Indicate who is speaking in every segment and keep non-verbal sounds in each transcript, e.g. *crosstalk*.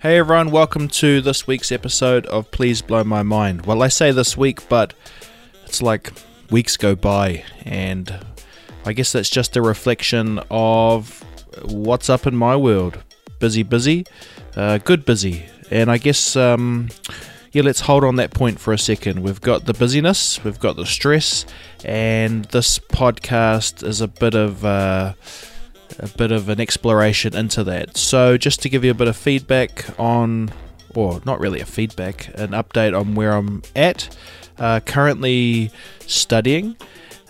Speaker 1: Hey everyone, welcome to this week's episode of Please Blow My Mind. Well, I say this week, but it's like weeks go by, and I guess that's just a reflection of what's up in my world. Busy, busy, uh, good busy. And I guess, um, yeah, let's hold on that point for a second. We've got the busyness, we've got the stress, and this podcast is a bit of. Uh, a bit of an exploration into that. So, just to give you a bit of feedback on, or not really a feedback, an update on where I'm at. Uh, currently studying,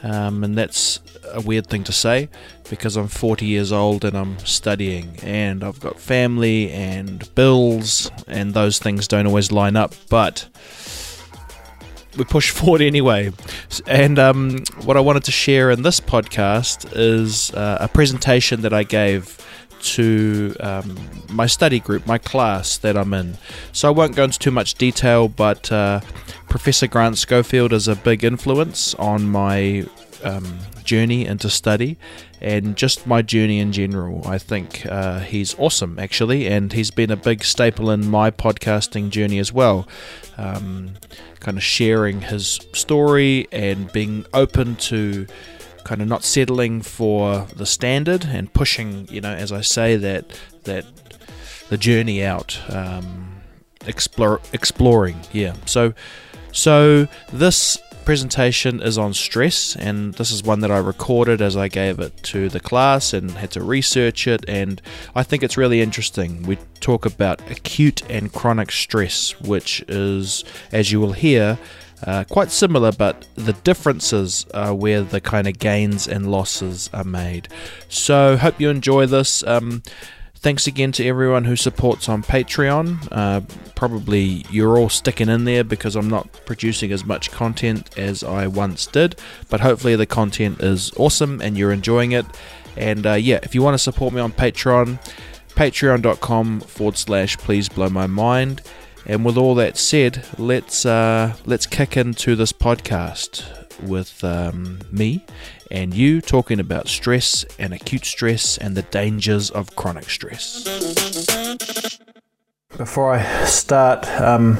Speaker 1: um, and that's a weird thing to say because I'm 40 years old and I'm studying, and I've got family and bills, and those things don't always line up, but we push *laughs* forward anyway. And um, what I wanted to share in this podcast is uh, a presentation that I gave to um, my study group, my class that I'm in. So I won't go into too much detail, but uh, Professor Grant Schofield is a big influence on my um, journey into study and just my journey in general. I think uh, he's awesome, actually, and he's been a big staple in my podcasting journey as well. Um, kind of sharing his story and being open to kind of not settling for the standard and pushing, you know, as I say, that that the journey out, um, explore, exploring. Yeah. So, so this presentation is on stress, and this is one that I recorded as I gave it to the class and had to research it. And I think it's really interesting. We talk about acute and chronic stress, which is, as you will hear, uh, quite similar, but the differences are where the kind of gains and losses are made. So, hope you enjoy this. Um, Thanks again to everyone who supports on Patreon. Uh, probably you're all sticking in there because I'm not producing as much content as I once did, but hopefully the content is awesome and you're enjoying it. And uh, yeah, if you want to support me on Patreon, patreon.com forward slash please blow my mind. And with all that said, let's uh, let's kick into this podcast with um, me and you talking about stress and acute stress and the dangers of chronic stress. Before I start, um,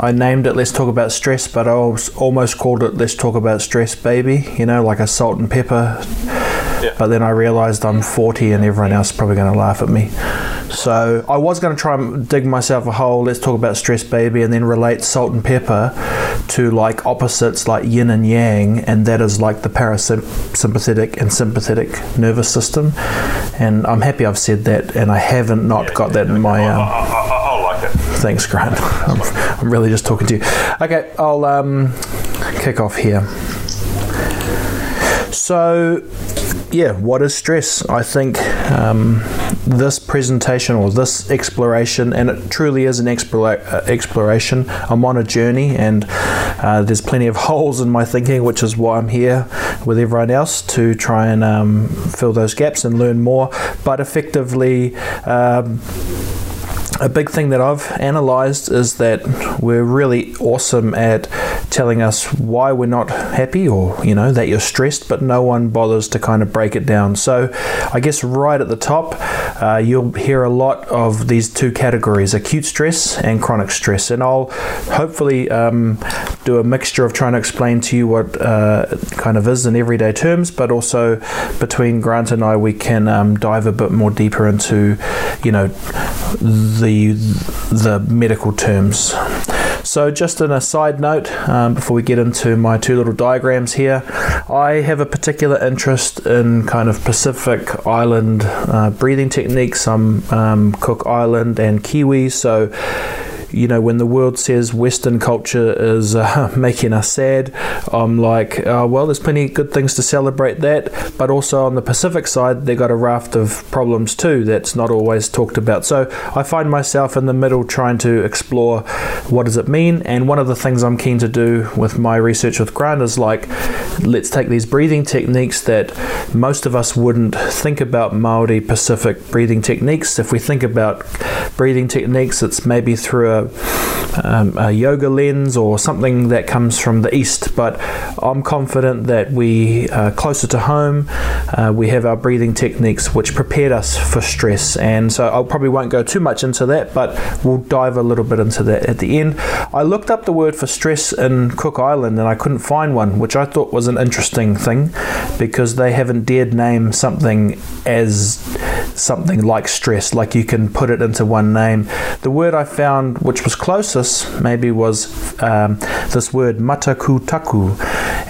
Speaker 1: I named it Let's Talk About Stress, but I almost called it Let's Talk About Stress Baby, you know, like a salt and pepper. Yeah. But then I realized I'm 40 and everyone else is probably going to laugh at me. So I was going to try and dig myself a hole. Let's talk about stress, baby, and then relate salt and pepper to like opposites like yin and yang, and that is like the parasympathetic and sympathetic nervous system. And I'm happy I've said that, and I haven't not yeah, got that in my. Um, Thanks, Grant. I'm, I'm, really just talking to you. Okay, I'll um, kick off here. So yeah, what is stress? I think um, this presentation or this exploration, and it truly is an explora- uh, exploration. I'm on a journey, and uh, there's plenty of *laughs* holes in my thinking, which is why I'm here with everyone else to try and um, fill those gaps and learn more. But effectively, um, a big thing that I've analyzed is that we're really awesome at telling us why we're not happy or, you know, that you're stressed, but no one bothers to kind of break it down. So I guess right at the top, uh, you'll hear a lot of these two categories acute stress and chronic stress. And I'll hopefully um, do a mixture of trying to explain to you what uh, kind of is in everyday terms, but also between Grant and I, we can um, dive a bit more deeper into, you know, the the medical terms. So, just on a side note, um, before we get into my two little diagrams here, I have a particular interest in kind of Pacific Island uh, breathing techniques. I'm um, Cook Island and Kiwi, so you know, when the world says Western culture is uh, *laughs* making us sad, I'm like, uh, well, there's plenty of good things to celebrate that. But also on the Pacific side, they've got a raft of problems too that's not always talked about. So I find myself in the middle trying to explore what does it mean. And one of the things I'm keen to do with my research with Grant is like, let's take these breathing techniques that most of us wouldn't think about Maori Pacific breathing techniques. If we think about breathing techniques, it's maybe through a a um, a yoga lens or something that comes from the east, but I'm confident that we are closer to home. Uh, we have our breathing techniques which prepared us for stress, and so I probably won't go too much into that, but we'll dive a little bit into that at the end. I looked up the word for stress in Cook Island and I couldn't find one, which I thought was an interesting thing because they haven't dared name something as something like stress, like you can put it into one name. The word I found, which was closest, maybe was um, this word matakutaku.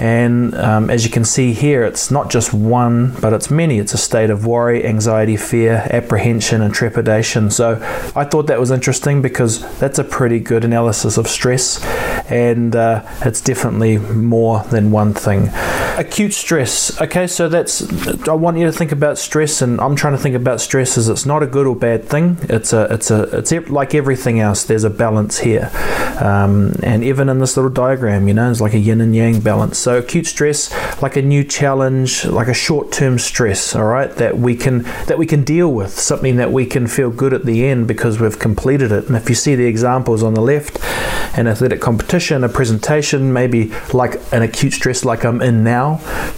Speaker 1: And um, as you can see here, it's not just one, but it's many. It's a state of worry, anxiety, fear, apprehension, and trepidation. So I thought that was interesting because that's a pretty good analysis of stress, and uh, it's definitely more than one thing. Acute stress. Okay, so that's. I want you to think about stress, and I'm trying to think about stress as it's not a good or bad thing. It's a. It's a. It's like everything else. There's a balance here, um, and even in this little diagram, you know, it's like a yin and yang balance. So acute stress, like a new challenge, like a short-term stress. All right, that we can that we can deal with, something that we can feel good at the end because we've completed it. And if you see the examples on the left, an athletic competition, a presentation, maybe like an acute stress like I'm in now,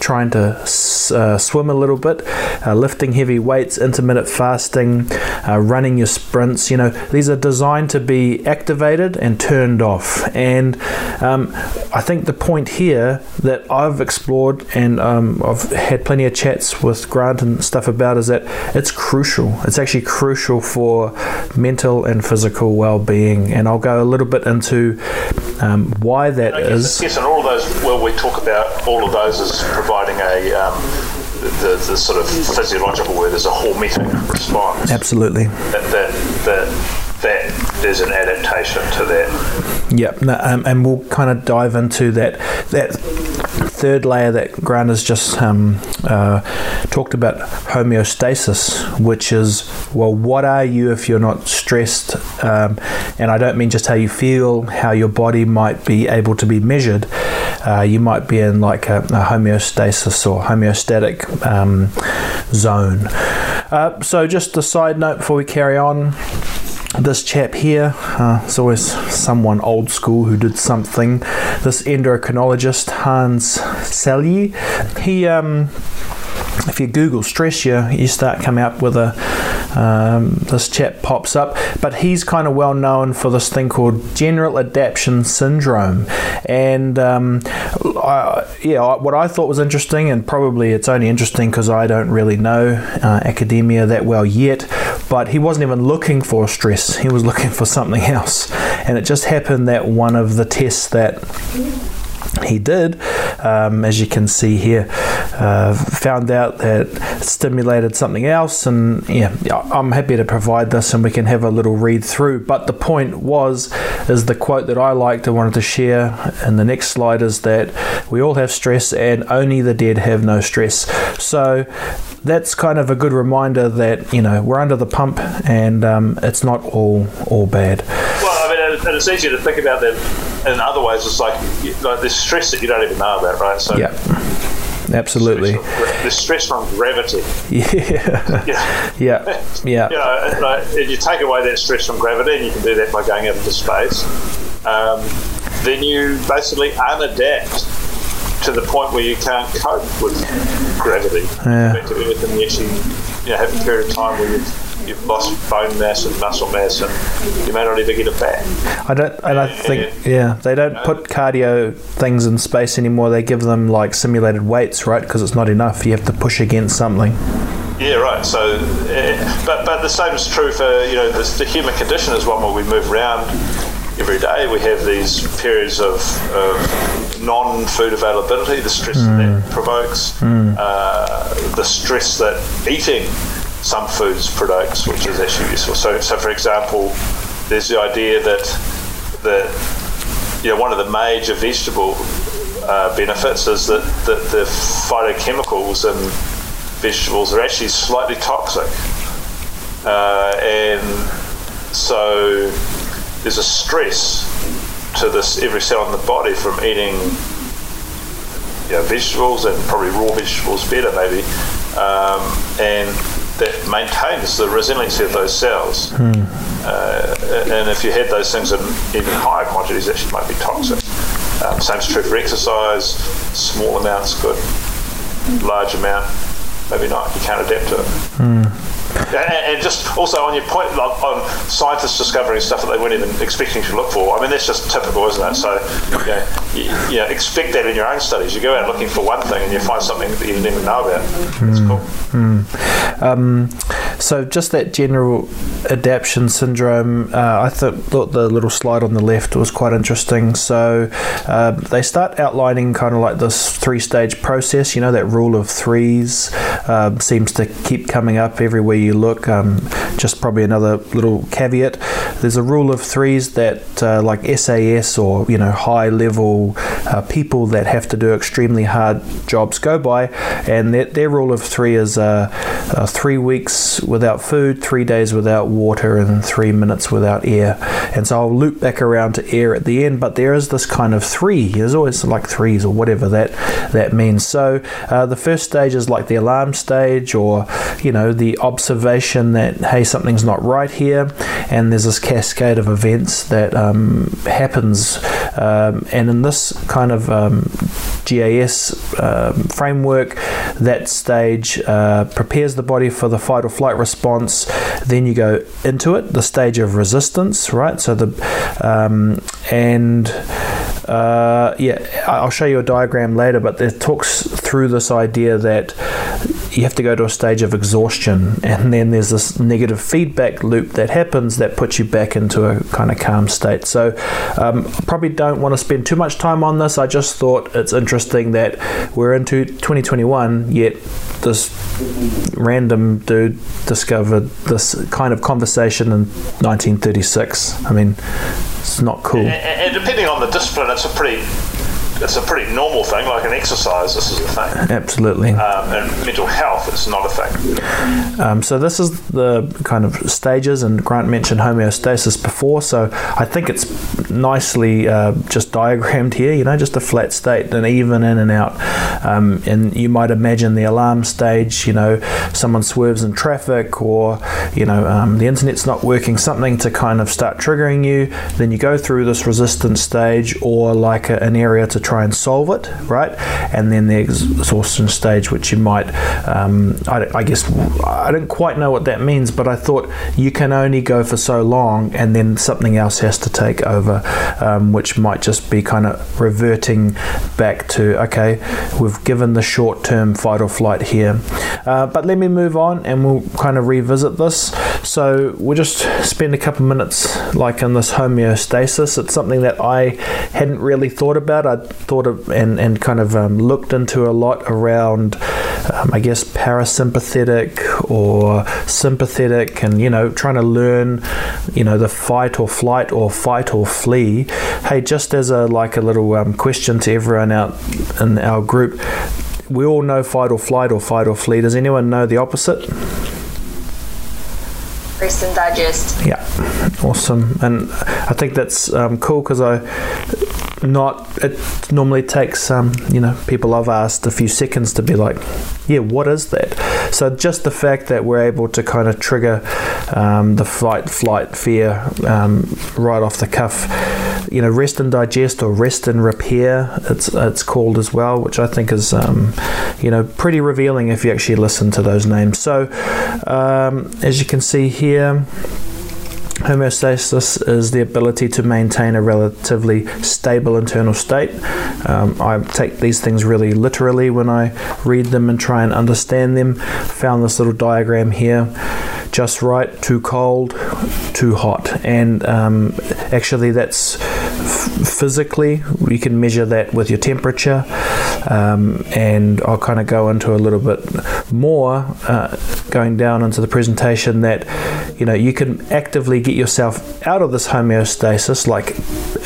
Speaker 1: trying to uh, swim a little bit, uh, lifting heavy weights, intermittent fasting, uh, running your sprints. You know, these are designed to be activated and turned off. And um, I think the point here that I've explored and um, I've had plenty of chats with Grant and stuff about is that it's crucial. It's actually crucial for mental and physical well-being. And I'll go a little bit into um, why that
Speaker 2: I
Speaker 1: is.
Speaker 2: Yes, and all of those. Well, we talk about all of those as providing a. Um, the, the sort of physiological word is a hormetic response.
Speaker 1: Absolutely.
Speaker 2: That, that, that, an adaptation to that.
Speaker 1: Yep, um, and we'll kind of dive into that that third layer that Grant has just um, uh, talked about homeostasis, which is well, what are you if you're not stressed? Um, and I don't mean just how you feel, how your body might be able to be measured. Uh, you might be in like a, a homeostasis or homeostatic um, zone. Uh, so, just a side note before we carry on this chap here, uh, it's always someone old school who did something. This endocrinologist, Hans Selye, he, um, if you Google stress, you, you start coming up with a um, this chap pops up, but he's kind of well known for this thing called general adaptation syndrome. And um, I, yeah, what I thought was interesting, and probably it's only interesting because I don't really know uh, academia that well yet, but he wasn't even looking for stress, he was looking for something else. And it just happened that one of the tests that he did, um, as you can see here, uh, found out that stimulated something else. And yeah, I'm happy to provide this and we can have a little read through. But the point was, is the quote that I liked, I wanted to share in the next slide is that we all have stress and only the dead have no stress. So that's kind of a good reminder that, you know, we're under the pump and um, it's not all, all bad.
Speaker 2: Well, I mean, and it's easier to think about that in other ways. It's like, like there's stress that you don't even know about, right?
Speaker 1: So yeah. Absolutely.
Speaker 2: The stress from gravity. *laughs*
Speaker 1: Yeah. Yeah. yeah. yeah.
Speaker 2: You know, like, if you take away that stress from gravity, and you can do that by going out into space, um, then you basically unadapt to the point where you can't cope with gravity.
Speaker 1: Yeah.
Speaker 2: Effectively, within the actually, you know, have a period of time where you've you've lost bone mass and muscle mass, and you may not ever get it back.
Speaker 1: I don't. And I think yeah, they don't put cardio things in space anymore. They give them like simulated weights, right? Because it's not enough. You have to push against something.
Speaker 2: Yeah, right. So, uh, but but the same is true for you know the, the human condition is one where we move around every day. We have these periods of, of non-food availability, the stress mm. that, that provokes, mm. uh, the stress that eating some foods products, which is actually useful. So, so for example, there's the idea that the you know one of the major vegetable uh, benefits is that, that the phytochemicals in vegetables are actually slightly toxic, uh, and so there's a stress to this every cell in the body from eating you know, vegetables and probably raw vegetables better maybe, um, and that maintains the resiliency of those cells. Hmm. Uh, and if you had those things in even higher quantities, actually might be toxic. Um, same is true for exercise. Small amounts good, large amount maybe not. You can't adapt to it. Hmm. And, and, just also on your point like, on scientists discovering stuff that they weren't even expecting to look for. I mean, that's just typical, isn't it? So, you know, you, you know, expect that in your own studies. You go out looking for one thing and you find something that you didn't even know about. That's mm. cool.
Speaker 1: Mm. Um, so, just that general adaptation syndrome, uh, I thought, thought the little slide on the left was quite interesting. So, uh, they start outlining kind of like this three stage process. You know, that rule of threes uh, seems to keep coming up everywhere you look. Um, just probably another little caveat. There's a rule of threes that, uh, like SAS or you know high level uh, people that have to do extremely hard jobs go by, and their, their rule of three is uh, uh, three weeks without food, three days without water, and three minutes without air. And so I'll loop back around to air at the end, but there is this kind of three. There's always like threes or whatever that that means. So uh, the first stage is like the alarm stage, or you know the observation that hey something's not right here, and there's this cascade of events that um, happens. Um, and in this kind of um, GAS um, framework, that stage uh, prepares the body for the fight or flight response. Then you go into it, the stage of resistance, right? So the um, and uh, yeah, I'll show you a diagram later, but it talks through this idea that you have to go to a stage of exhaustion, and then there's this negative feedback loop that happens that puts you back into a kind of calm state. So, um, probably don't want to spend too much time on this. I just thought it's interesting that we're into 2021, yet this random dude discovered this kind of conversation in 1936. I mean, it's not cool. And,
Speaker 2: depending on the discipline, it's a pretty it's a pretty normal thing, like an exercise. This is a thing.
Speaker 1: Absolutely.
Speaker 2: Um, and mental health, it's not a thing.
Speaker 1: Um, so this is the kind of stages, and Grant mentioned homeostasis before. So I think it's nicely uh, just diagrammed here. You know, just a flat state, and even in and out. Um, and you might imagine the alarm stage. You know, someone swerves in traffic, or you know, um, the internet's not working. Something to kind of start triggering you. Then you go through this resistance stage, or like a, an area to try and solve it, right? And then the exhaustion stage, which you might, um, I, I, guess, I don't quite know what that means, but I thought you can only go for so long and then something else has to take over, um, which might just be kind of reverting back to, okay, we've given the short term fight or flight here. Uh, but let me move on and we'll kind of revisit this. So we'll just spend a couple minutes like in this homeostasis. It's something that I hadn't really thought about. I thought of and, and kind of um, looked into a lot around, um, I guess, parasympathetic or sympathetic, and you know, trying to learn, you know, the fight or flight or fight or flee. Hey, just as a like a little um, question to everyone out in our group, we all know fight or flight or fight or flee. Does anyone know the opposite?
Speaker 3: And digest.
Speaker 1: Yeah, awesome. And I think that's um, cool because I not it normally takes um, you know people I've asked a few seconds to be like yeah what is that so just the fact that we're able to kind of trigger um, the fight flight fear um, right off the cuff you know rest and digest or rest and repair it's it's called as well which I think is um, you know pretty revealing if you actually listen to those names so um, as you can see here Homeostasis is the ability to maintain a relatively stable internal state. Um, I take these things really literally when I read them and try and understand them. Found this little diagram here just right, too cold, too hot. And um, actually, that's physically, you can measure that with your temperature. Um, and I'll kind of go into a little bit more uh, going down into the presentation that you know, you can actively get yourself out of this homeostasis, like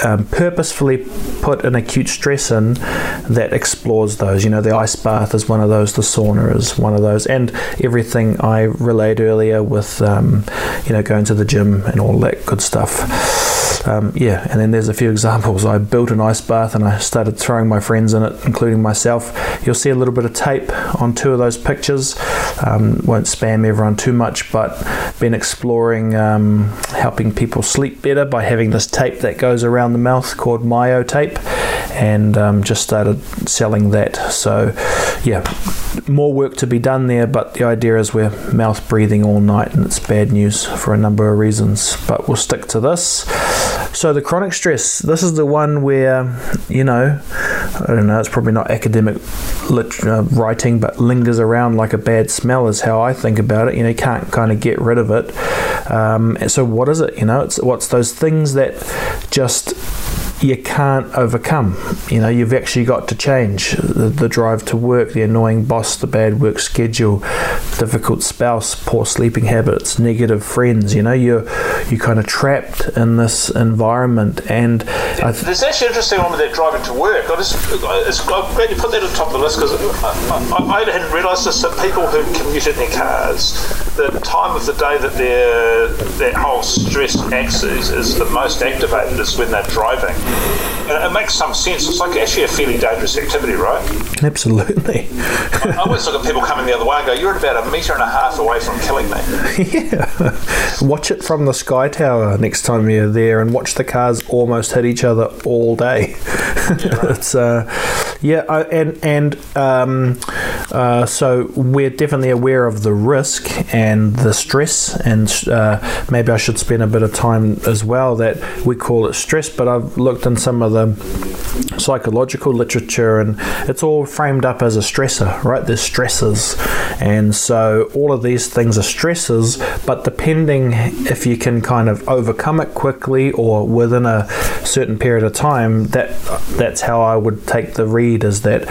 Speaker 1: um, purposefully put an acute stress in that explores those. You know, the ice bath is one of those, the sauna is one of those, and everything I relayed earlier with, um, you know, going to the gym and all that good stuff. Um, yeah, and then there's a few examples. I built an ice bath and I started throwing my friends in it, including myself. You'll see a little bit of tape on two of those pictures. Um, won't spam everyone too much, but been exploring um, helping people sleep better by having this tape that goes around the mouth called Myo tape, and um, just started selling that. So, yeah, more work to be done there, but the idea is we're mouth breathing all night, and it's bad news for a number of reasons. But we'll stick to this. So the chronic stress, this is the one where, you know, I don't know, it's probably not academic lit- uh, writing, but lingers around like a bad smell is how I think about it. You know, you can't kind of get rid of it. Um, so what is it? You know, it's what's those things that just you can't overcome. You know, you've actually got to change the, the, drive to work, the annoying boss, the bad work schedule, difficult spouse, poor sleeping habits, negative friends. You know, you're you kind of trapped in this environment. And
Speaker 2: th- there's actually interesting one with that driving to work. I just, I'm glad you put that on top of the list because I, I, I, hadn't realised this that people who commute in their cars, the time of the day that their that whole stress axis is the most activated is when they're driving. And it makes some sense. It's like actually a fairly dangerous activity, right?
Speaker 1: Absolutely.
Speaker 2: I, I always look at people coming the other way and go, "You're about a metre and a half away from killing me." *laughs*
Speaker 1: yeah. Watch it from the sky tower next time you're there, and watch the cars almost hit each other all day. *laughs* it's uh, yeah, and and um, uh, so we're definitely aware of the risk and the stress, and uh, maybe I should spend a bit of time as well that we call it stress, but I've looked in some of the psychological literature, and it's all framed up as a stressor, right? There's stresses, and so all of these things are stresses, but depending if you can kind of overcome it quickly or within a certain period of time, that that's how I would take the read is that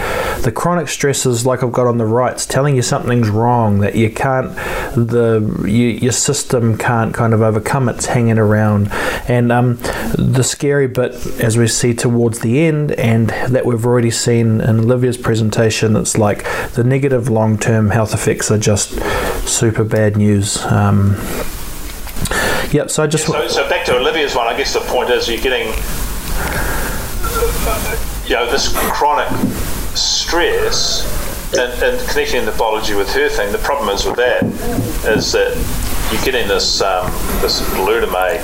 Speaker 1: the chronic stresses, like I've got on the right, it's telling you something's wrong, that you can't, the you, your system can't kind of overcome it's hanging around, and um, the scary bit as we see towards the end, and that we've already seen in Olivia's presentation, it's like the negative long term health effects are just super bad news. Um, yep, so I just.
Speaker 2: Yeah, so, so back to Olivia's one, I guess the point is you're getting. You know, this chronic stress and, and, connecting the biology with her thing, the problem is with that is that you're getting this um, this glutamate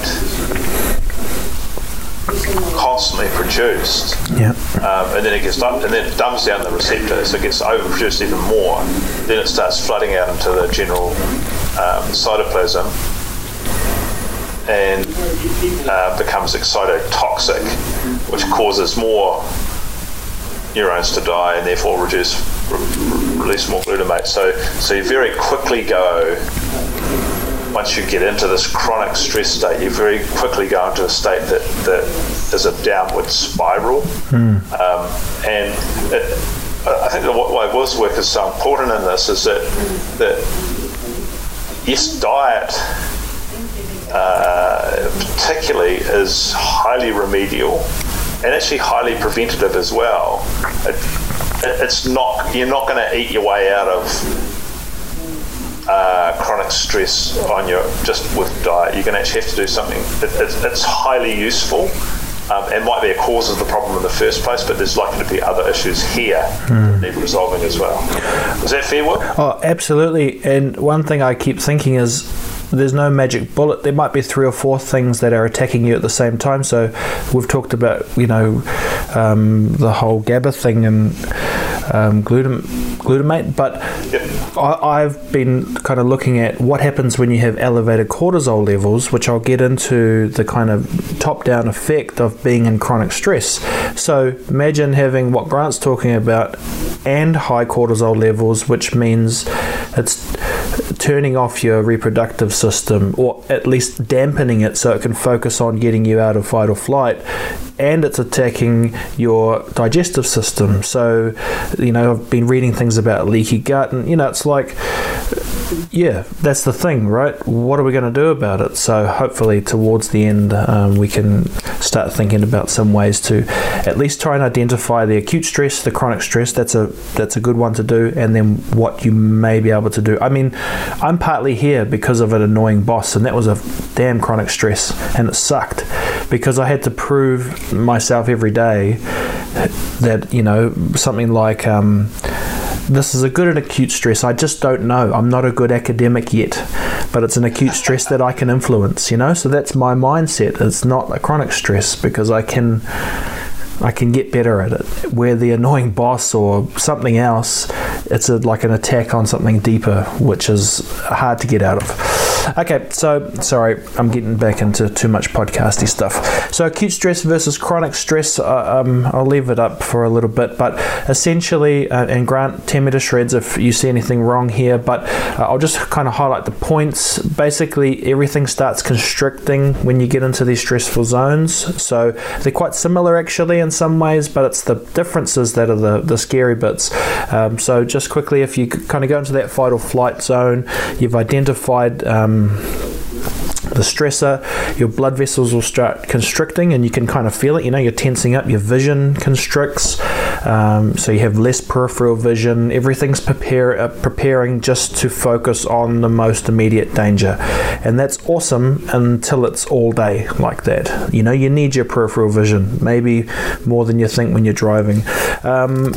Speaker 2: constantly produced.
Speaker 1: Yeah.
Speaker 2: Um, and then it gets and then it dumbs down the receptor, so it gets overproduced even more. Then it starts flooding out into the general um, cytoplasm and uh, becomes excitotoxic, which causes more neurons to die and therefore reduce re- release more glutamate. So so you very quickly go once you get into this chronic stress state, you very quickly go into a state that, that is a downward spiral. Mm. Um, and it, I think that why Will's work is so important in this is that, that yes, diet uh, particularly is highly remedial and actually highly preventative as well. It, it, it's not you're not going to eat your way out of uh, chronic stress on your just with diet. You're going to actually have to do something. It, it's, it's, highly useful. Um, and might be a cause of the problem in the first place, but there's likely to be other issues here mm. that need resolving as well. Is that fair, Will?
Speaker 1: Oh, absolutely. And one thing I keep thinking is there's no magic bullet. There might be three or four things that are attacking you at the same time. So we've talked about, you know, um, the whole GABA thing and um, glutam- glutamate, but yep. I, have been kind of looking at what happens when you have elevated cortisol levels, which I'll get into the kind of top down effect of being in chronic stress. So imagine having what Grant's talking about and high cortisol levels, which means it's turning off your reproductive system or at least dampening it so it can focus on getting you out of fight or flight and it's attacking your digestive system. So you know I've been reading things about leaky gut and you know it's like yeah, that's the thing, right? What are we going to do about it? So hopefully, towards the end, um, we can start thinking about some ways to at least try and identify the acute stress, the chronic stress. That's a that's a good one to do, and then what you may be able to do. I mean, I'm partly here because of an annoying boss, and that was a damn chronic stress, and it sucked because I had to prove myself every day that you know something like. Um, this is a good and acute stress. I just don't know. I'm not a good academic yet, but it's an acute stress that I can influence, you know? So that's my mindset. It's not a chronic stress because I can I can get better at it. Where the annoying boss or something else, it's a, like an attack on something deeper, which is hard to get out of. Okay, so sorry, I'm getting back into too much podcasty stuff. So acute stress versus chronic stress, uh, um, I'll leave it up for a little bit, but essentially, uh, and Grant, tear me to shreds if you see anything wrong here, but uh, I'll just kind of highlight the points. Basically, everything starts constricting when you get into these stressful zones. So they're quite similar actually in some ways, but it's the differences that are the, the scary bits. Um, so just quickly, if you kind of go into that fight or flight zone, you've identified um, Um, the stressor, your blood vessels will start constricting, and you can kind of feel it. You know, you're tensing up, your vision constricts, um, so you have less peripheral vision. Everything's prepare, uh, preparing just to focus on the most immediate danger, and that's awesome until it's all day like that. You know, you need your peripheral vision, maybe more than you think when you're driving. Um,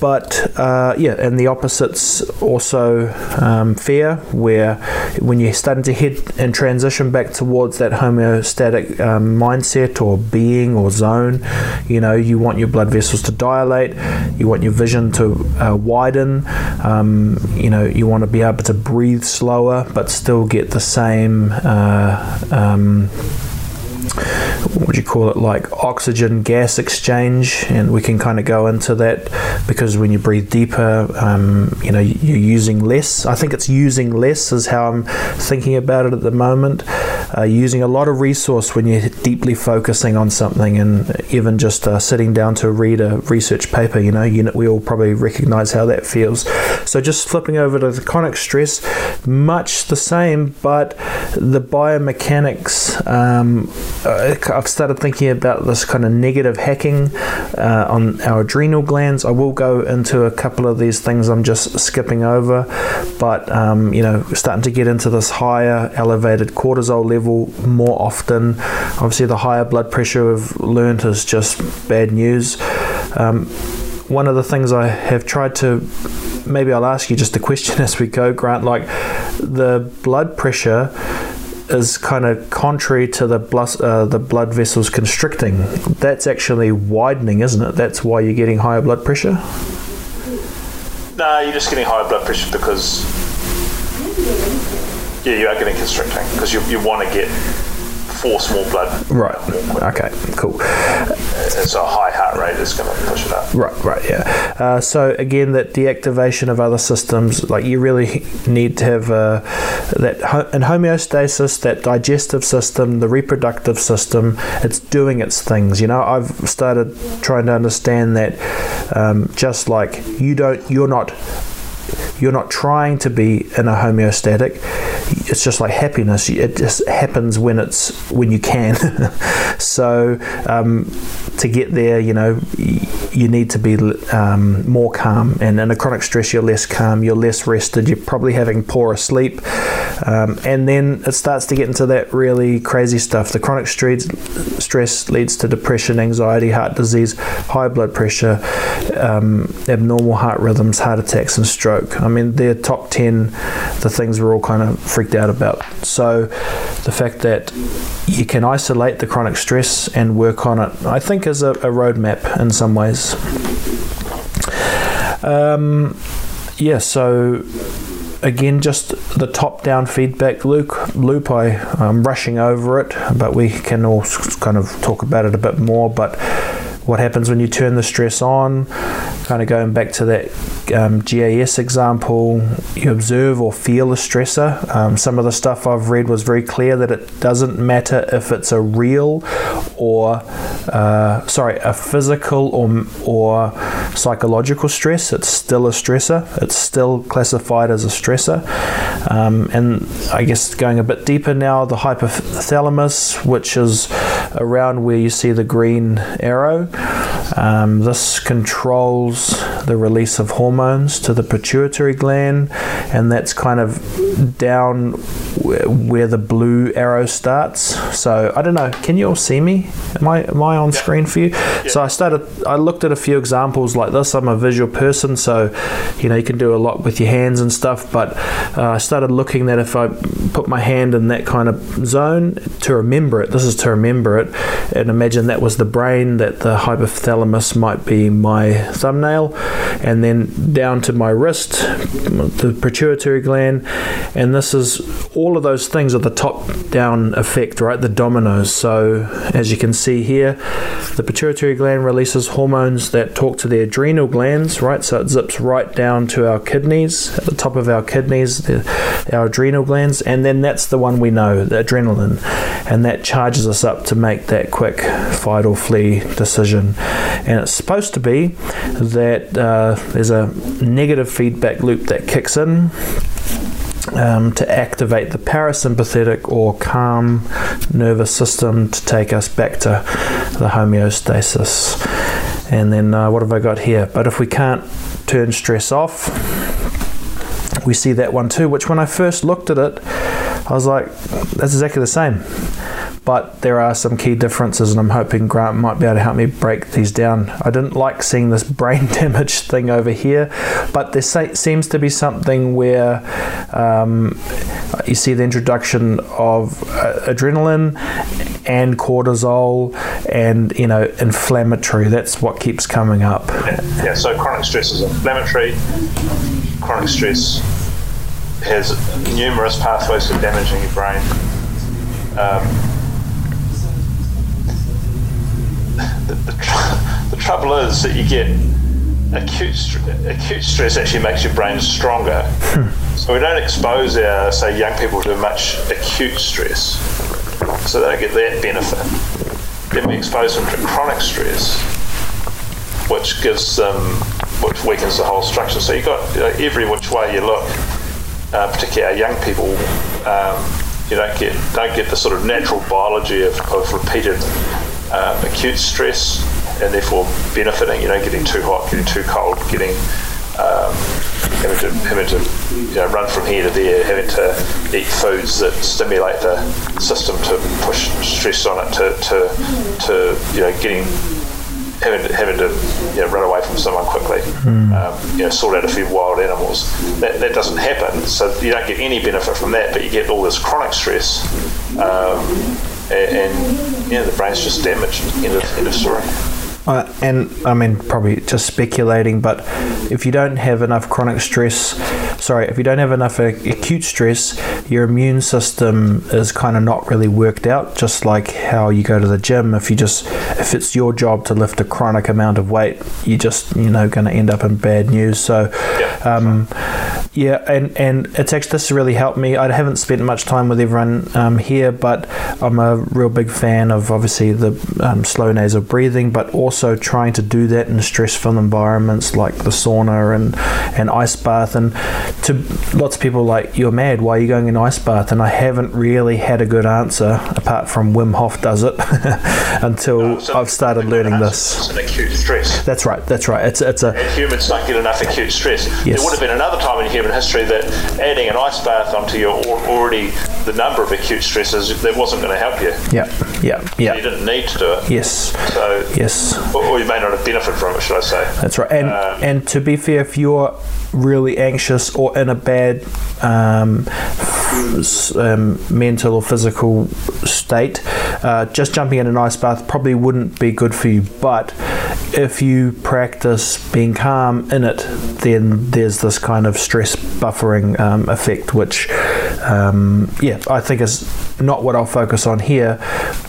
Speaker 1: but uh, yeah, and the opposites also um, fear, where when you're starting to head and transition back towards that homeostatic um, mindset or being or zone, you know, you want your blood vessels to dilate, you want your vision to uh, widen, um, you know, you want to be able to breathe slower but still get the same. Uh, um, what would you call it like oxygen gas exchange and we can kind of go into that because when you breathe deeper um, you know you're using less. I think it's using less is how i'm thinking about it at the moment. Uh, using a lot of resource when you're deeply focusing on something and even just uh, sitting down to read a research paper you know you, we all probably recognize how that feels. So just flipping over to the chronic stress much the same but the biomechanics um, uh, I've started thinking about this kind of negative hacking uh, on our adrenal glands. I will go into a couple of these things I'm just skipping over, but um, you know, starting to get into this higher elevated cortisol level more often. Obviously, the higher blood pressure we've learned is just bad news. Um, one of the things I have tried to maybe I'll ask you just a question *laughs* as we go, Grant. Like the blood pressure is kind of contrary to the blood, uh, the blood vessels constricting. That's actually widening, isn't it? That's why you're getting higher blood pressure.
Speaker 2: No, you're just getting higher blood pressure because yeah, you are getting constricting because you, you want to get force more blood.
Speaker 1: Right. Okay. Cool.
Speaker 2: And so a high heart rate is going to push it up.
Speaker 1: Right. Right. Yeah. Uh, so again, that deactivation of other systems, like you really need to have uh, that ho- in homeostasis, that digestive system, the reproductive system, it's doing its things. You know, I've started trying to understand that um, just like you don't, you're not you're not trying to be in a homeostatic it's just like happiness. It just happens when it's when you can. *laughs* So um, to get there you know you need to be um, more calm. And in a chronic stress you're less calm you're less rested you're probably having poorer sleep. Um, and then it starts to get into that really crazy stuff. The chronic stress stress leads to depression anxiety heart disease high blood pressure um, abnormal heart rhythms heart attacks and stroke. I mean they're top 10 the things we're all kind of freaked out about so the fact that you can isolate the chronic stress and work on it I think is a, a roadmap in some ways um, yeah, so again, just the top-down feedback loop. Loop. I, I'm rushing over it, but we can all kind of talk about it a bit more. But what happens when you turn the stress on. Kind of going back to that um, GAS example, you observe or feel a stressor. Um, some of the stuff I've read was very clear that it doesn't matter if it's a real or, uh, sorry, a physical or, or psychological stress, it's still a stressor. It's still classified as a stressor. Um, and I guess going a bit deeper now, the hypothalamus, which is around where you see the green arrow, um, this controls the release of hormones to the pituitary gland, and that's kind of down where the blue arrow starts. So I don't know. Can you all see me? Am I am I on yeah. screen for you? Yeah. So I started. I looked at a few examples like this. I'm a visual person, so you know you can do a lot with your hands and stuff. But uh, I started looking that if I put my hand in that kind of zone to remember it. This is to remember it, and imagine that was the brain. That the hypothalamus might be my thumbnail, and then down to my wrist, the pituitary gland, and this is all of those things are the top down effect, right? The dominoes. So, as you can see here, the pituitary gland releases hormones that talk to the adrenal glands, right? So, it zips right down to our kidneys, at the top of our kidneys, the, our adrenal glands, and then that's the one we know, the adrenaline, and that charges us up to make that quick fight or flee decision. And it's supposed to be that uh, there's a negative feedback loop that kicks in um, to activate the parasympathetic or calm nervous system to take us back to the homeostasis. And then uh, what have I got here? But if we can't turn stress off, we see that one too, which when I first looked at it, I was like, that's exactly the same but there are some key differences, and I'm hoping Grant might be able to help me break these down. I didn't like seeing this *laughs* brain damage thing over here, but there seems to be something where um, you see the introduction of uh, adrenaline and cortisol and you know inflammatory. That's what keeps coming up.
Speaker 2: Yeah, yeah so chronic stress is inflammatory. Chronic stress has numerous pathways for damaging your brain. Um, the, the, tr- *laughs* the trouble is that you get acute st- acute stress actually makes your brain stronger. Hmm. So we don't expose our say young people to much acute stress, so they don't get that benefit. Then we expose them to chronic stress, which gives them which weakens the whole structure. So you've got you know, every which way you look, uh, particularly our young people. Um, you don't get don't get the sort of natural biology of, of repeated um, acute stress and therefore benefiting, you know, getting too hot, getting too cold, getting um, having to having to you know run from here to there, having to eat foods that stimulate the system to push stress on it, to to, to you know getting having to, having to you know, run away from someone quickly, mm. um, you know, sort out a few wild animals. That, that doesn't happen, so you don't get any benefit from that, but you get all this chronic stress. Um, and, and yeah, the brain's just damaged. End of story.
Speaker 1: Uh, and I mean, probably just speculating, but if you don't have enough chronic stress, sorry, if you don't have enough acute stress, your immune system is kind of not really worked out. Just like how you go to the gym, if you just if it's your job to lift a chronic amount of weight, you're just you know going to end up in bad news. So, um, yeah, and and it's actually this really helped me. I haven't spent much time with everyone um, here, but I'm a real big fan of obviously the um, slow nasal breathing, but also trying to do that in stressful environments like the sauna and and ice bath. And to lots of people like you're mad. Why are you going in ice bath? And I haven't really had a good answer apart from Wim Hof does it *laughs* until no, so I've started learning this.
Speaker 2: It's an acute stress.
Speaker 1: That's right. That's right. It's it's a
Speaker 2: and humans don't get enough acute stress. Yes. There would have been another time in human history that adding an ice bath onto your already the number of acute stresses that wasn't going to help you.
Speaker 1: Yeah, yeah, yeah.
Speaker 2: You didn't need to do it.
Speaker 1: Yes.
Speaker 2: So
Speaker 1: yes,
Speaker 2: or, or you may not have benefited from it, should I say?
Speaker 1: That's right. And um, and to be fair, if you're really anxious or in a bad um, um, mental or physical state, uh, just jumping in an ice bath probably wouldn't be good for you. But if you practice being calm in it, then there's this kind of stress buffering um, effect, which, um, yeah, I think is not what I'll focus on here,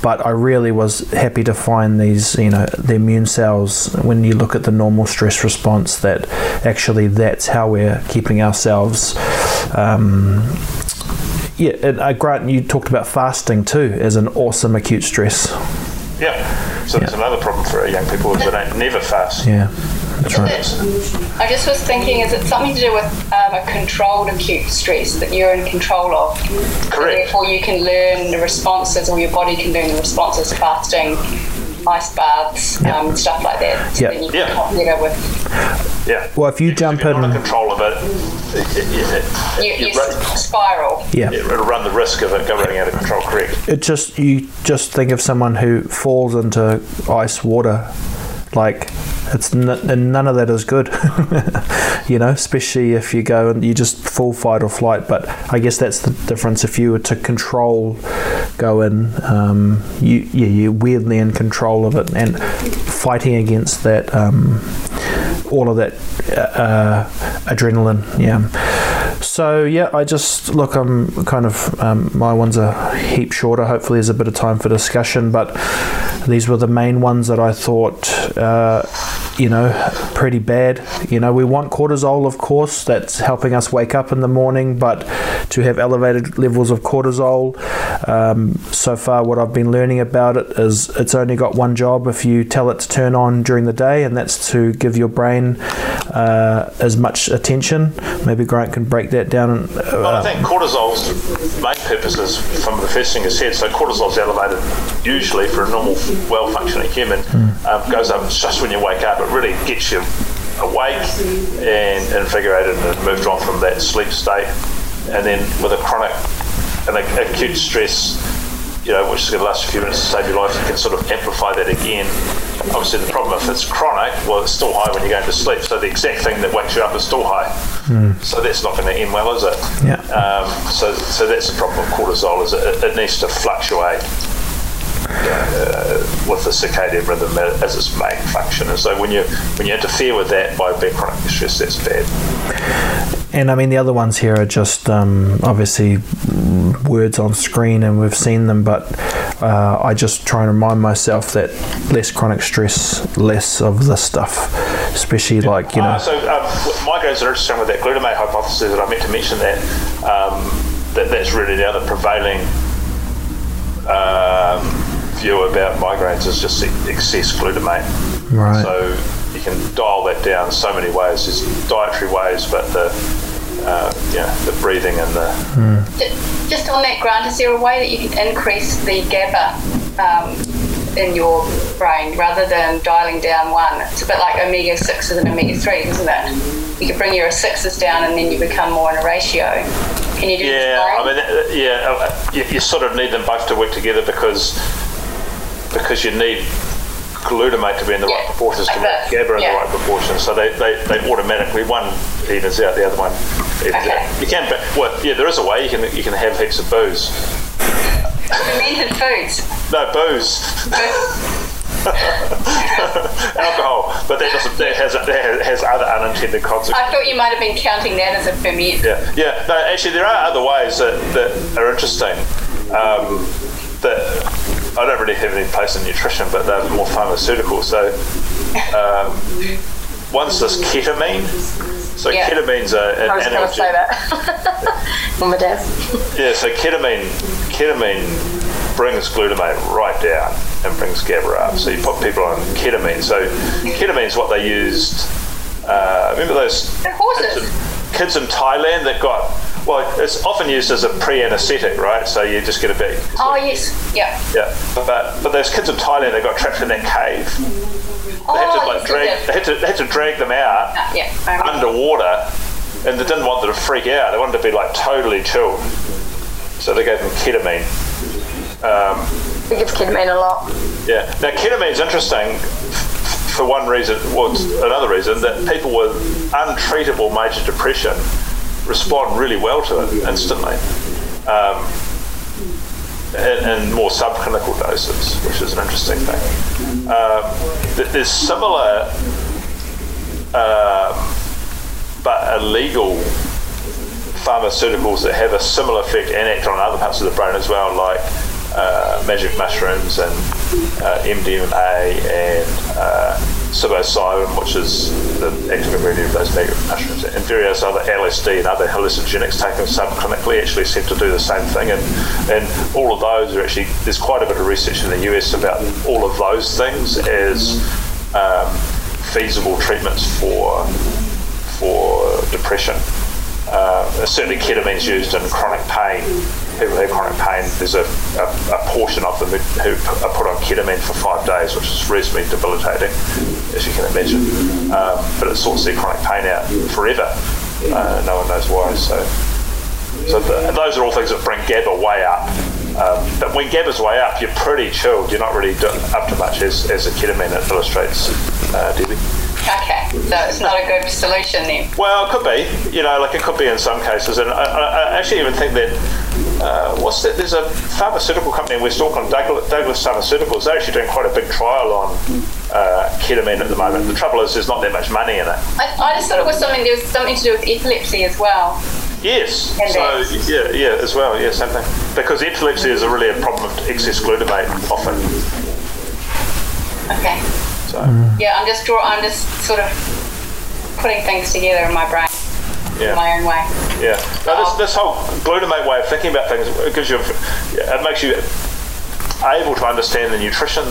Speaker 1: but I really was happy to find these, you know, the immune cells when you look at the normal stress response that actually that's how we're keeping ourselves. Um, yeah, and uh, Grant, you talked about fasting too as an awesome acute stress.
Speaker 2: Yeah, so that's another problem for young people is they don't never fast.
Speaker 1: Yeah, that's right.
Speaker 3: I just was thinking, is it something to do with um, a controlled acute stress that you're in control of?
Speaker 2: Correct.
Speaker 3: Therefore, you can learn the responses, or your body can learn the responses, to fasting, ice baths,
Speaker 1: Yeah.
Speaker 3: um, stuff like that. So
Speaker 1: Yeah.
Speaker 3: then you
Speaker 2: Yeah.
Speaker 3: can get better with
Speaker 2: Yeah.
Speaker 1: Well, if you jump
Speaker 2: if you're not in
Speaker 1: in,
Speaker 2: control of it, it, it, it,
Speaker 3: you,
Speaker 2: you
Speaker 3: you
Speaker 2: run-
Speaker 3: spiral.
Speaker 1: yeah,
Speaker 2: it'll run the risk of it going out of control. Correct.
Speaker 1: it just you just think of someone who falls into ice water, like it's n- and none of that is good, *laughs* you know. Especially if you go and you just full fight or flight. But I guess that's the difference. If you were to control, go in, um, you yeah, you're weirdly in control of it and fighting against that. Um, all of that uh, adrenaline, yeah. So yeah, I just look. I'm kind of um, my ones are heap shorter. Hopefully, there's a bit of time for discussion, but these were the main ones that I thought, uh, you know, pretty bad. You know, we want cortisol, of course, that's helping us wake up in the morning, but to have elevated levels of cortisol, um, so far, what I've been learning about it is it's only got one job if you tell it to turn on during the day, and that's to give your brain uh, as much attention. Maybe Grant can break that down. And,
Speaker 2: Well,
Speaker 1: uh,
Speaker 2: I think cortisol's main purpose is, from the first thing I said, so cortisol's elevated usually for a normal, well functioning human, um, goes up just when you wake up. It really gets you awake and invigorated and moved on from that sleep state. And then with a chronic and a, acute stress, you know, which is going to last a few minutes to save your life, you can sort of amplify that again. Obviously, the problem if it's chronic, well, it's still high when you're going to sleep. So the exact thing that wakes you up is still high. So that's not going to end well, is it?
Speaker 1: Yeah.
Speaker 2: Um, so, so that's the problem with cortisol is it, it needs to fluctuate uh, with the circadian rhythm as its main function. And so when you when you interfere with that by being chronically stressed, that's bad.
Speaker 1: And I mean, the other ones here are just um, obviously words on screen, and we've seen them, but uh, I just try and remind myself that less chronic stress, less of this stuff, especially like, you know.
Speaker 2: Uh, so um, migraines are interesting with that glutamate hypothesis that I meant to mention that. Um, that that's really the other prevailing um, view about migraines is just excess glutamate.
Speaker 1: Right.
Speaker 2: So you can dial that down so many ways. There's dietary ways, but the uh, yeah, the breathing and the
Speaker 3: Ju- Just on that, Grant, is there a way that you can increase the GABA um, in your brain rather than dialing down one? It's a bit like omega 6s and omega 3s, isn't it? You could bring your 6s down and then you become more in a ratio. Can you do
Speaker 2: Yeah,
Speaker 3: the
Speaker 2: I mean, yeah, uh, you, you sort of need them both to work together because because you need glutamate to be in the right
Speaker 3: Yeah,
Speaker 2: proportions to make GABA in
Speaker 3: yeah.
Speaker 2: the right proportions. So they, they, they automatically one evens out, the other one evens
Speaker 3: Okay.
Speaker 2: out. You can, but well, yeah, there is a way you can you can have heaps of booze.
Speaker 3: fermented foods?
Speaker 2: No booze, *laughs* alcohol, but that doesn't that has that has, has other unintended consequences.
Speaker 3: I thought you might have been counting that as a ferment.
Speaker 2: Yeah, yeah. No, actually, there are other ways that, that are interesting. Um, that I don't really have any place in nutrition, but they're more pharmaceutical. So, um, one's this ketamine. So
Speaker 3: Yeah.
Speaker 2: ketamine's a, an
Speaker 3: I was going to say that. *laughs* From my dad.
Speaker 2: Yeah, so ketamine ketamine brings glutamate right down and brings GABA up. So you put people on ketamine. So ketamine's what they used. Uh, remember those kids in, kids in Thailand that got well? It's often used as a pre-anesthetic, right? So you just get a bit.
Speaker 3: Oh, yes. Yeah.
Speaker 2: Yeah, but but those kids in Thailand they got trapped in that cave, they had
Speaker 3: Oh,
Speaker 2: to like
Speaker 3: yes,
Speaker 2: drag, they had to they had to drag them out
Speaker 3: Uh, yeah.
Speaker 2: Underwater, and they didn't want them to freak out. They wanted to be like totally chilled, so they gave them ketamine. Um,
Speaker 3: We give ketamine a lot.
Speaker 2: yeah. Now ketamine's interesting f- for one reason. Well, another reason that people with untreatable major depression respond really well to it instantly. Um, in, in more subclinical doses, which is an interesting thing. um, there's similar um, but illegal pharmaceuticals that have a similar effect and act on other parts of the brain as well, like uh, magic mushrooms and uh, MDMA and uh, psilocybin, which is the active ingredient of those magic mushrooms, and various other LSD and other hallucinogenics taken subclinically actually seem to do the same thing. And, and all of those are actually, there's quite a bit of research in the US about all of those things as um, feasible treatments for, for depression. Uh, certainly ketamine is used in chronic pain. People who have chronic pain, there's a, a, a, portion of them who are put on ketamine for five days, which is reasonably debilitating, as you can imagine. Um, but it sorts their chronic pain out forever. Uh, no one knows why. So, so the, those are all things that bring GABA way up. Um, but when GABA's way up, you're pretty chilled. You're not really up to much, as, as the ketamine illustrates, uh, Debbie.
Speaker 3: Okay, so it's not a good solution then.
Speaker 2: Well, it could be. You know, like it could be in some cases, and I, I actually even think that uh, what's that? There's a pharmaceutical company in West Auckland, Douglas, Douglas Pharmaceuticals. They're actually doing quite a big trial on uh, ketamine at the moment. The trouble is, there's not that much money in it.
Speaker 3: I, I just thought it was something. There was something to do with epilepsy as well.
Speaker 2: Yes. so yeah, yeah, as well. Yeah, same thing. Because epilepsy is a really a problem of excess glutamate often.
Speaker 3: Okay.
Speaker 2: So.
Speaker 3: Yeah, I'm just draw. I'm just sort of putting things together in my brain.
Speaker 2: Yeah.
Speaker 3: In my own way.
Speaker 2: Yeah. Now, this, this whole glutamate way of thinking about things it gives you, it makes you able to understand the nutrition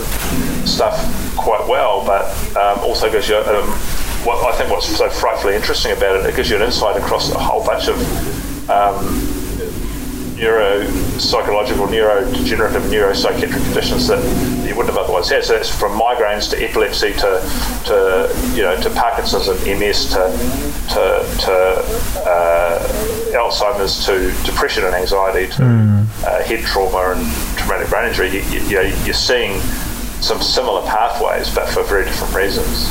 Speaker 2: stuff quite well, but um, also gives you um, what I think what's so frightfully interesting about it. It gives you an insight across a whole bunch of um, neuro psychological, neurodegenerative, neuropsychiatric conditions that you wouldn't have otherwise had. So that's from migraines to epilepsy to, to you know to Parkinson's and MS to to, to uh, Alzheimer's to depression and anxiety to mm. uh, head trauma and traumatic brain injury. You, you, you know, you're seeing some similar pathways, but for very different reasons,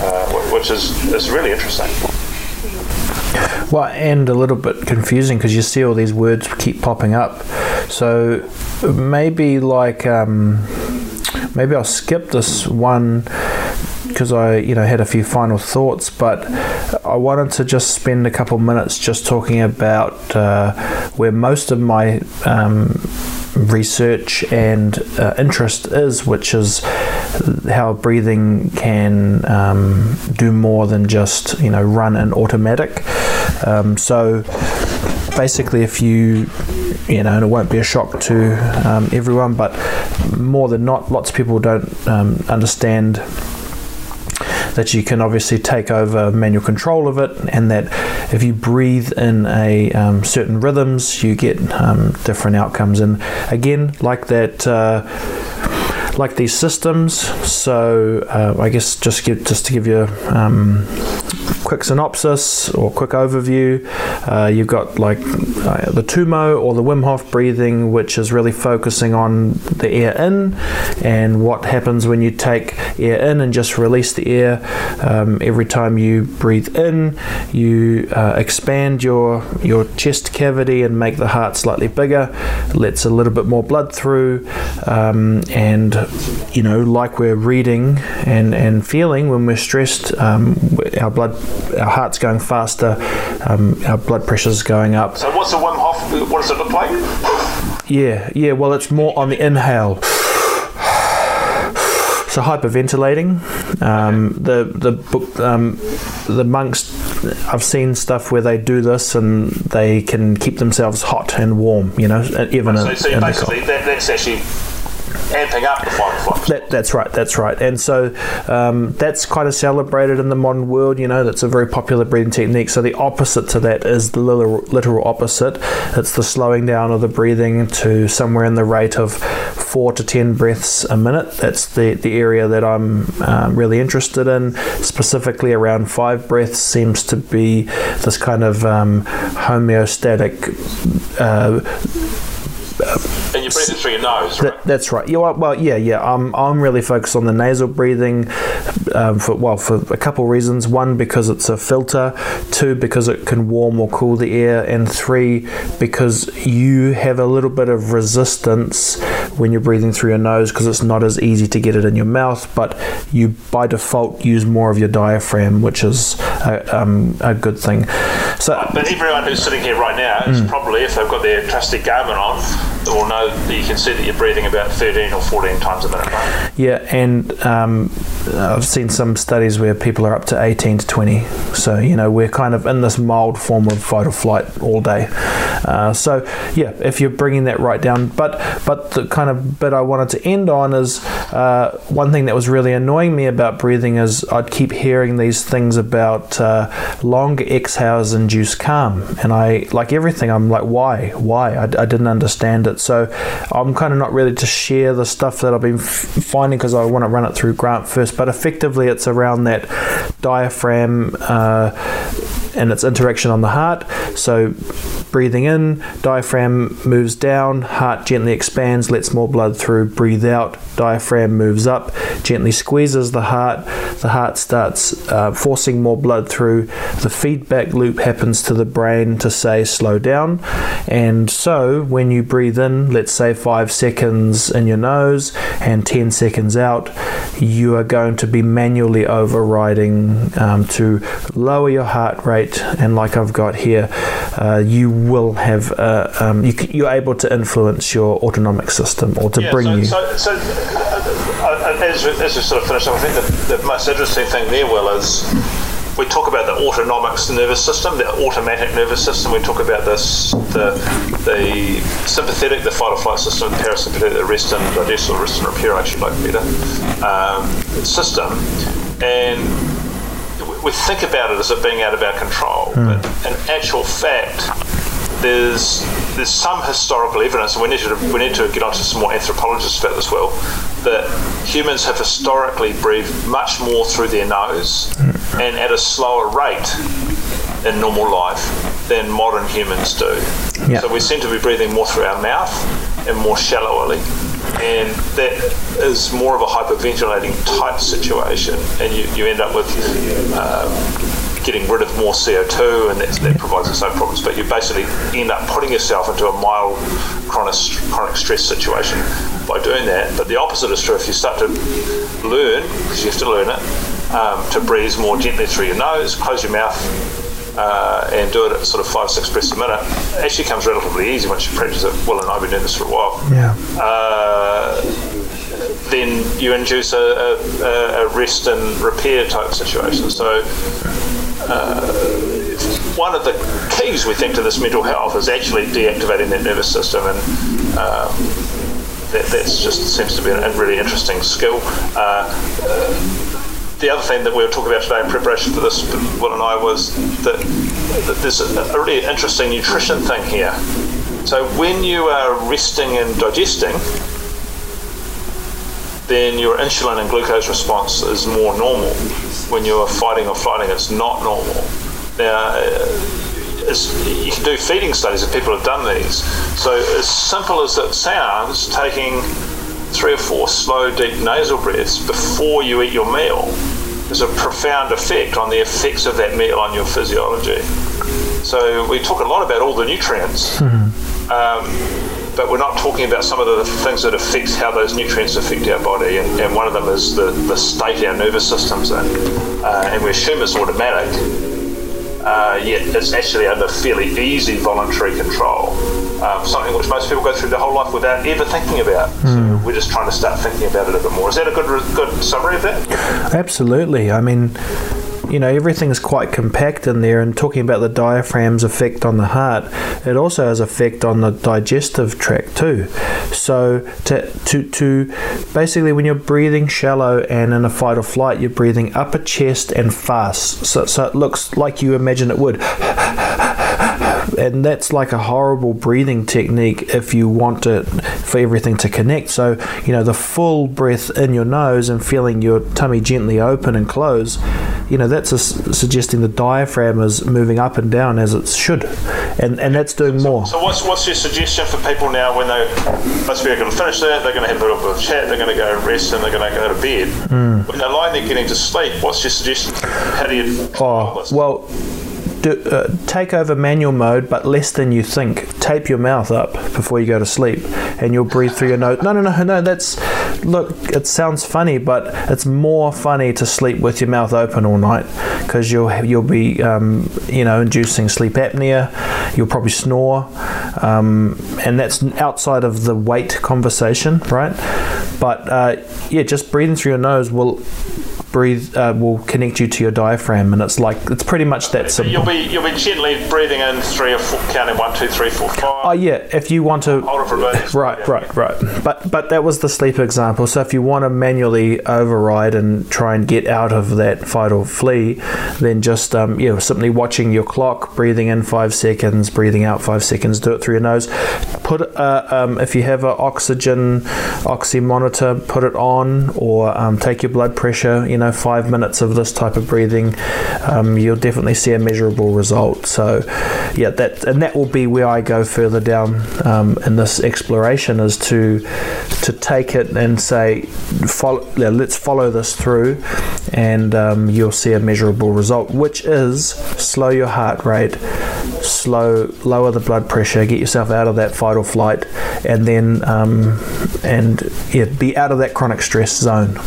Speaker 2: uh, which is is really interesting.
Speaker 1: Well, and a little bit confusing because you see all these words keep popping up. So maybe like um, maybe I'll skip this one because I you know had a few final thoughts, but I wanted to just spend a couple minutes just talking about uh, where most of my um, research and uh, interest is, which is how breathing can um, do more than just you know run in automatic. Um, so basically, if you you know, and it won't be a shock to um, everyone, but more than not, lots of people don't um, understand that you can obviously take over manual control of it, and that if you breathe in a um, certain rhythms, you get um, different outcomes. And again, like that. Uh, like these systems, so uh, I guess just give, just to give you um, quick synopsis or quick overview, uh, you've got like uh, the Tumo or the Wim Hof breathing, which is really focusing on the air in and what happens when you take air in and just release the air. Um, every time you breathe in, you uh, expand your your chest cavity and make the heart slightly bigger, lets a little bit more blood through, um, and you know, like we're reading and and feeling when we're stressed, um, our blood our heart's going faster, um, our blood pressure's going up.
Speaker 2: So, what's the Wim Hof? What does it look like?
Speaker 1: Yeah, yeah. Well, it's more on the inhale. So hyperventilating. Um, the the um, the monks. I've seen stuff where they do this and they can keep themselves hot and warm. You know, even
Speaker 2: so,
Speaker 1: in,
Speaker 2: so
Speaker 1: in
Speaker 2: basically that, that's actually up the.
Speaker 1: That, that's right, that's right. And so um, that's kind of celebrated in the modern world, you know, that's a very popular breathing technique. So the opposite to that is the literal, literal opposite. It's the slowing down of the breathing to somewhere in the rate of four to ten breaths a minute. That's the, the area that I'm um, really interested in. Specifically, around five breaths seems to be this kind of um, homeostatic. Uh,
Speaker 2: and you breathe through your nose, right?
Speaker 1: That, that's right. Yeah, well, yeah, yeah. I'm, I'm really focused on the nasal breathing um, for well for a couple of reasons. One, because it's a filter. Two, because it can warm or cool the air, and three, because you have a little bit of resistance when you're breathing through your nose because it's not as easy to get it in your mouth, but you by default use more of your diaphragm, which is a, um, a good thing. So,
Speaker 2: But everyone who's sitting here right now is probably, if they've got their trusty Garmin on, will know that you can see that you're breathing about 13 or 14 times a minute. Right?
Speaker 1: Yeah, and um, I've seen some studies where people are up to 18 to 20. So, you know, we're kind of in this mild form of fight or flight all day. Uh, so, yeah, if you're bringing that right down. But, but the kind of bit I wanted to end on is uh, one thing that was really annoying me about breathing is I'd keep hearing these things about uh, longer exhales induce calm. And I, like everything, I'm like, why? Why? I, I didn't understand it. So I'm kind of not ready to share the stuff that I've been f- finding because I want to run it through Grant first. But effectively, it's around that diaphragm. Uh, and its interaction on the heart. So, breathing in, diaphragm moves down, heart gently expands, lets more blood through. Breathe out, diaphragm moves up, gently squeezes the heart. The heart starts uh, forcing more blood through. The feedback loop happens to the brain to say slow down. And so, when you breathe in, let's say five seconds in your nose and 10 seconds out, you are going to be manually overriding um, to lower your heart rate and like I've got here, uh, you will have uh, um, you, you're able to influence your autonomic system or to
Speaker 2: Yeah,
Speaker 1: bring
Speaker 2: so,
Speaker 1: you.
Speaker 2: So, so uh, uh, as, we, as we sort of finish up, I think the, the most interesting thing there, Will, is we talk about the autonomic nervous system, the automatic nervous system. We talk about this, the the sympathetic, the fight or flight system, the parasympathetic, the rest and digest or rest and repair, I should like better, um, system. And we think about it as it being out of our control, hmm. but in actual fact, there's there's some historical evidence, and we need to we need to get onto some more anthropologists about this. Well, that humans have historically breathed much more through their nose hmm. and at a slower rate in normal life than modern humans do.
Speaker 1: Yeah.
Speaker 2: So we seem to be breathing more through our mouth and more shallowly. And that is more of a hyperventilating type situation, and you, you end up with um, getting rid of more CO2, and that, provides its own problems. But you basically end up putting yourself into a mild chronic, chronic stress situation by doing that. But the opposite is true if you start to learn, because you have to learn it, um, to breathe more gently through your nose, close your mouth, uh, and do it at sort of five, six breaths a minute, it actually comes relatively easy once you practice it. Well, and I've been doing this for a while.
Speaker 1: Yeah.
Speaker 2: Uh, then you induce a, a, a rest and repair type situation. So, uh, one of the keys we think to this mental health is actually deactivating that nervous system, and um, that that's just seems to be a, really interesting skill. Uh, the other thing that we were talking about today in preparation for this, Will and I, was that, that there's a, really interesting nutrition thing here. So when you are resting and digesting, then your insulin and glucose response is more normal. When you're fighting or flighting, it's not normal. Now, uh, it's, you can do feeding studies, and people have done these. So, as simple as it sounds, taking three or four slow, deep nasal breaths before you eat your meal has a profound effect on the effects of that meal on your physiology. So, we talk a lot about all the nutrients. Um, but we're not talking about some of the things that affect how those nutrients affect our body, and, and one of them is the, the state our nervous system's in. Uh, and we assume it's automatic, uh, yet it's actually under fairly easy voluntary control. Um, something which most people go through their whole life without ever thinking about. So we're just trying to start thinking about it a bit more. Is that a good good summary of that?
Speaker 1: Absolutely. I mean, you know, everything's quite compact in there. And talking about the diaphragm's effect on the heart, it also has effect on the digestive tract too. So to to to basically, when you're breathing shallow and in a fight or flight, you're breathing upper chest and fast. So so it looks like you imagine it would. And that's like a horrible breathing technique if you want it for everything to connect. So, you know, the full breath in your nose and feeling your tummy gently open and close, you know, that's a, suggesting the diaphragm is moving up and down as it should. And, and that's doing more.
Speaker 2: So what's what's your suggestion for people now when they let's be going to finish that, they're going to have a little bit of chat, they're going to go rest, and they're going to go to bed. When they're lying there getting to sleep, what's your suggestion? How do you?
Speaker 1: Oh, well, do, uh, take over manual mode, but less than you think. Tape your mouth up before you go to sleep, and you'll breathe through your nose. No, no, no, no. That's look. It sounds funny, but it's more funny to sleep with your mouth open all night because you'll you'll be um, you know inducing sleep apnea. You'll probably snore, um, and that's outside of the weight conversation, right? But uh, yeah, just breathing through your nose will breathe uh, will connect you to your diaphragm, and it's like it's pretty much that simple.
Speaker 2: You'll be you'll be gently breathing in three or four, counting one, two, three, four, five.
Speaker 1: Oh yeah, if you want to.
Speaker 2: Hold it for a. *laughs*
Speaker 1: Right,
Speaker 2: Yeah.
Speaker 1: right, right. But but that was the sleep example. So if you want to manually override and try and get out of that fight or flee, then just um, you know simply watching your clock, breathing in five seconds, breathing out five seconds. Do it through your nose. Put uh, um, if you have an oxygen oxy monitor, put it on, or um, take your blood pressure. You know, five minutes of this type of breathing, um, you'll definitely see a measurable result. So, yeah, that and that will be where I go further down um, in this exploration is to to take it and say, follow, let's follow this through, and um, you'll see a measurable result, which is slow your heart rate, slow lower the blood pressure, get yourself out of that fight or flight, and then um, and yeah, be out of that chronic stress zone.